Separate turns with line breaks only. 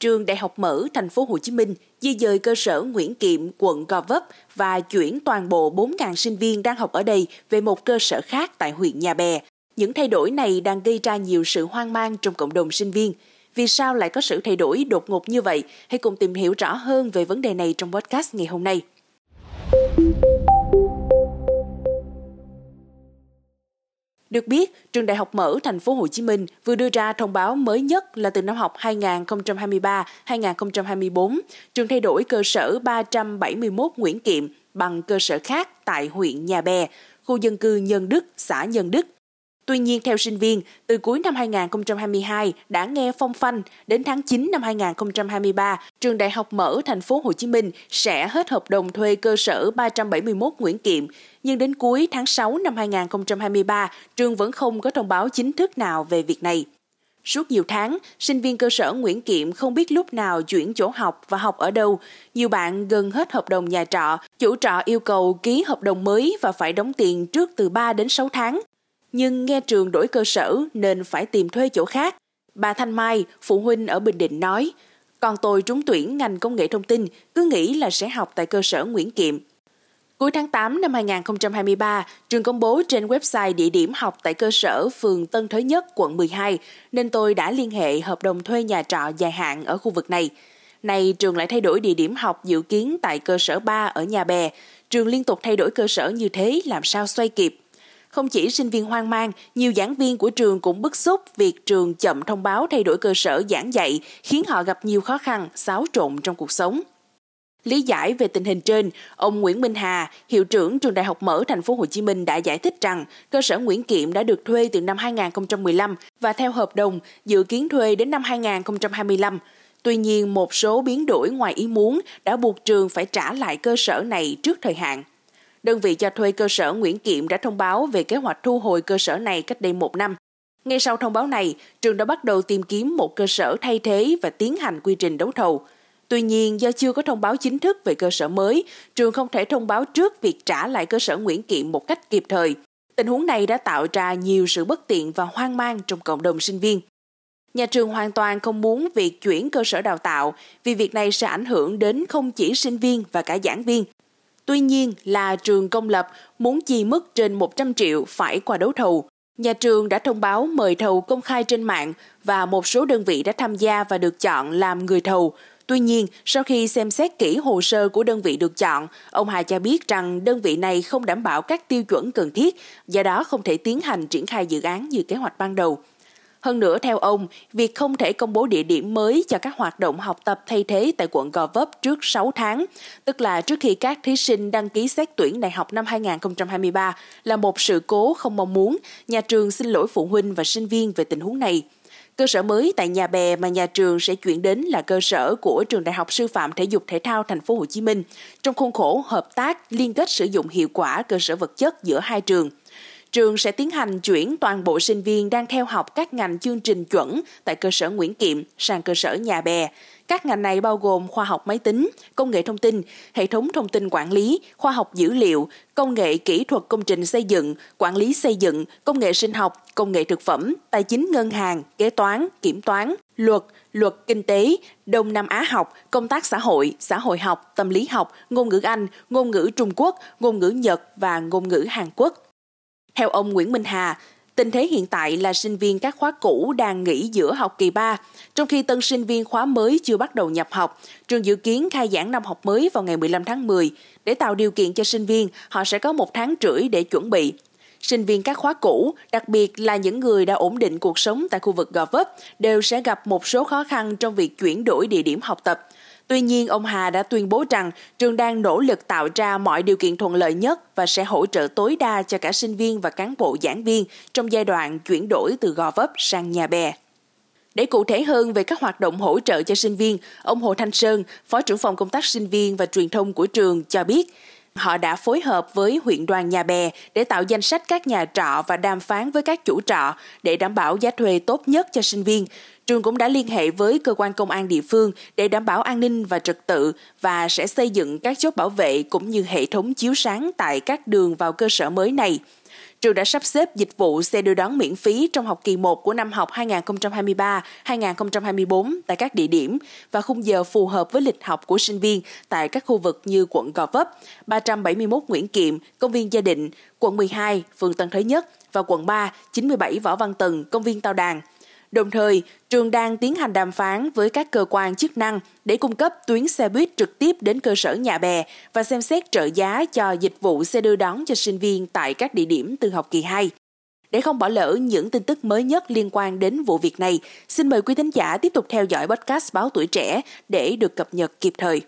trường Đại học Mở thành phố Hồ Chí Minh di dời cơ sở Nguyễn Kiệm, quận Gò Vấp và chuyển toàn bộ 4.000 sinh viên đang học ở đây về một cơ sở khác tại huyện Nhà Bè. Những thay đổi này đang gây ra nhiều sự hoang mang trong cộng đồng sinh viên. Vì sao lại có sự thay đổi đột ngột như vậy? Hãy cùng tìm hiểu rõ hơn về vấn đề này trong podcast ngày hôm nay. Được biết, trường Đại học Mở thành phố Hồ Chí Minh vừa đưa ra thông báo mới nhất là từ năm học 2023-2024, trường thay đổi cơ sở 371 Nguyễn Kiệm bằng cơ sở khác tại huyện Nhà Bè, khu dân cư Nhân Đức, xã Nhân Đức. Tuy nhiên, theo sinh viên, từ cuối năm 2022 đã nghe phong phanh, đến tháng 9 năm 2023, trường Đại học Mở thành phố Hồ Chí Minh sẽ hết hợp đồng thuê cơ sở 371 Nguyễn Kiệm, nhưng đến cuối tháng 6 năm 2023, trường vẫn không có thông báo chính thức nào về việc này. Suốt nhiều tháng, sinh viên cơ sở Nguyễn Kiệm không biết lúc nào chuyển chỗ học và học ở đâu. Nhiều bạn gần hết hợp đồng nhà trọ, chủ trọ yêu cầu ký hợp đồng mới và phải đóng tiền trước từ 3 đến 6 tháng nhưng nghe trường đổi cơ sở nên phải tìm thuê chỗ khác. Bà Thanh Mai, phụ huynh ở Bình Định nói, còn tôi trúng tuyển ngành công nghệ thông tin, cứ nghĩ là sẽ học tại cơ sở Nguyễn Kiệm. Cuối tháng 8 năm 2023, trường công bố trên website địa điểm học tại cơ sở phường Tân Thới Nhất, quận 12, nên tôi đã liên hệ hợp đồng thuê nhà trọ dài hạn ở khu vực này. Này trường lại thay đổi địa điểm học dự kiến tại cơ sở 3 ở nhà bè. Trường liên tục thay đổi cơ sở như thế làm sao xoay kịp. Không chỉ sinh viên hoang mang, nhiều giảng viên của trường cũng bức xúc việc trường chậm thông báo thay đổi cơ sở giảng dạy, khiến họ gặp nhiều khó khăn, xáo trộn trong cuộc sống. Lý giải về tình hình trên, ông Nguyễn Minh Hà, hiệu trưởng trường Đại học Mở thành phố Hồ Chí Minh đã giải thích rằng cơ sở Nguyễn Kiệm đã được thuê từ năm 2015 và theo hợp đồng dự kiến thuê đến năm 2025. Tuy nhiên, một số biến đổi ngoài ý muốn đã buộc trường phải trả lại cơ sở này trước thời hạn. Đơn vị cho thuê cơ sở Nguyễn Kiệm đã thông báo về kế hoạch thu hồi cơ sở này cách đây một năm. Ngay sau thông báo này, trường đã bắt đầu tìm kiếm một cơ sở thay thế và tiến hành quy trình đấu thầu. Tuy nhiên, do chưa có thông báo chính thức về cơ sở mới, trường không thể thông báo trước việc trả lại cơ sở Nguyễn Kiệm một cách kịp thời. Tình huống này đã tạo ra nhiều sự bất tiện và hoang mang trong cộng đồng sinh viên. Nhà trường hoàn toàn không muốn việc chuyển cơ sở đào tạo vì việc này sẽ ảnh hưởng đến không chỉ sinh viên và cả giảng viên Tuy nhiên là trường công lập muốn chi mức trên 100 triệu phải qua đấu thầu. Nhà trường đã thông báo mời thầu công khai trên mạng và một số đơn vị đã tham gia và được chọn làm người thầu. Tuy nhiên, sau khi xem xét kỹ hồ sơ của đơn vị được chọn, ông Hà cho biết rằng đơn vị này không đảm bảo các tiêu chuẩn cần thiết, do đó không thể tiến hành triển khai dự án như kế hoạch ban đầu. Hơn nữa, theo ông, việc không thể công bố địa điểm mới cho các hoạt động học tập thay thế tại quận Gò Vấp trước 6 tháng, tức là trước khi các thí sinh đăng ký xét tuyển đại học năm 2023 là một sự cố không mong muốn. Nhà trường xin lỗi phụ huynh và sinh viên về tình huống này. Cơ sở mới tại nhà bè mà nhà trường sẽ chuyển đến là cơ sở của trường Đại học Sư phạm Thể dục Thể thao Thành phố Hồ Chí Minh trong khuôn khổ hợp tác liên kết sử dụng hiệu quả cơ sở vật chất giữa hai trường trường sẽ tiến hành chuyển toàn bộ sinh viên đang theo học các ngành chương trình chuẩn tại cơ sở Nguyễn Kiệm sang cơ sở Nhà Bè. Các ngành này bao gồm khoa học máy tính, công nghệ thông tin, hệ thống thông tin quản lý, khoa học dữ liệu, công nghệ kỹ thuật công trình xây dựng, quản lý xây dựng, công nghệ sinh học, công nghệ thực phẩm, tài chính ngân hàng, kế toán, kiểm toán, luật, luật kinh tế, Đông Nam Á học, công tác xã hội, xã hội học, tâm lý học, ngôn ngữ Anh, ngôn ngữ Trung Quốc, ngôn ngữ Nhật và ngôn ngữ Hàn Quốc. Theo ông Nguyễn Minh Hà, tình thế hiện tại là sinh viên các khóa cũ đang nghỉ giữa học kỳ 3, trong khi tân sinh viên khóa mới chưa bắt đầu nhập học. Trường dự kiến khai giảng năm học mới vào ngày 15 tháng 10. Để tạo điều kiện cho sinh viên, họ sẽ có một tháng rưỡi để chuẩn bị. Sinh viên các khóa cũ, đặc biệt là những người đã ổn định cuộc sống tại khu vực Gò Vấp, đều sẽ gặp một số khó khăn trong việc chuyển đổi địa điểm học tập. Tuy nhiên, ông Hà đã tuyên bố rằng trường đang nỗ lực tạo ra mọi điều kiện thuận lợi nhất và sẽ hỗ trợ tối đa cho cả sinh viên và cán bộ giảng viên trong giai đoạn chuyển đổi từ Gò Vấp sang Nhà Bè. Để cụ thể hơn về các hoạt động hỗ trợ cho sinh viên, ông Hồ Thanh Sơn, Phó trưởng phòng công tác sinh viên và truyền thông của trường cho biết, họ đã phối hợp với huyện đoàn Nhà Bè để tạo danh sách các nhà trọ và đàm phán với các chủ trọ để đảm bảo giá thuê tốt nhất cho sinh viên. Trường cũng đã liên hệ với cơ quan công an địa phương để đảm bảo an ninh và trật tự và sẽ xây dựng các chốt bảo vệ cũng như hệ thống chiếu sáng tại các đường vào cơ sở mới này trường đã sắp xếp dịch vụ xe đưa đón miễn phí trong học kỳ 1 của năm học 2023-2024 tại các địa điểm và khung giờ phù hợp với lịch học của sinh viên tại các khu vực như quận Gò Vấp, 371 Nguyễn Kiệm, công viên Gia Định, quận 12, phường Tân Thới Nhất và quận 3, 97 Võ Văn Tần, công viên Tao Đàn. Đồng thời, trường đang tiến hành đàm phán với các cơ quan chức năng để cung cấp tuyến xe buýt trực tiếp đến cơ sở nhà bè và xem xét trợ giá cho dịch vụ xe đưa đón cho sinh viên tại các địa điểm từ học kỳ 2. Để không bỏ lỡ những tin tức mới nhất liên quan đến vụ việc này, xin mời quý thính giả tiếp tục theo dõi podcast Báo Tuổi Trẻ để được cập nhật kịp thời.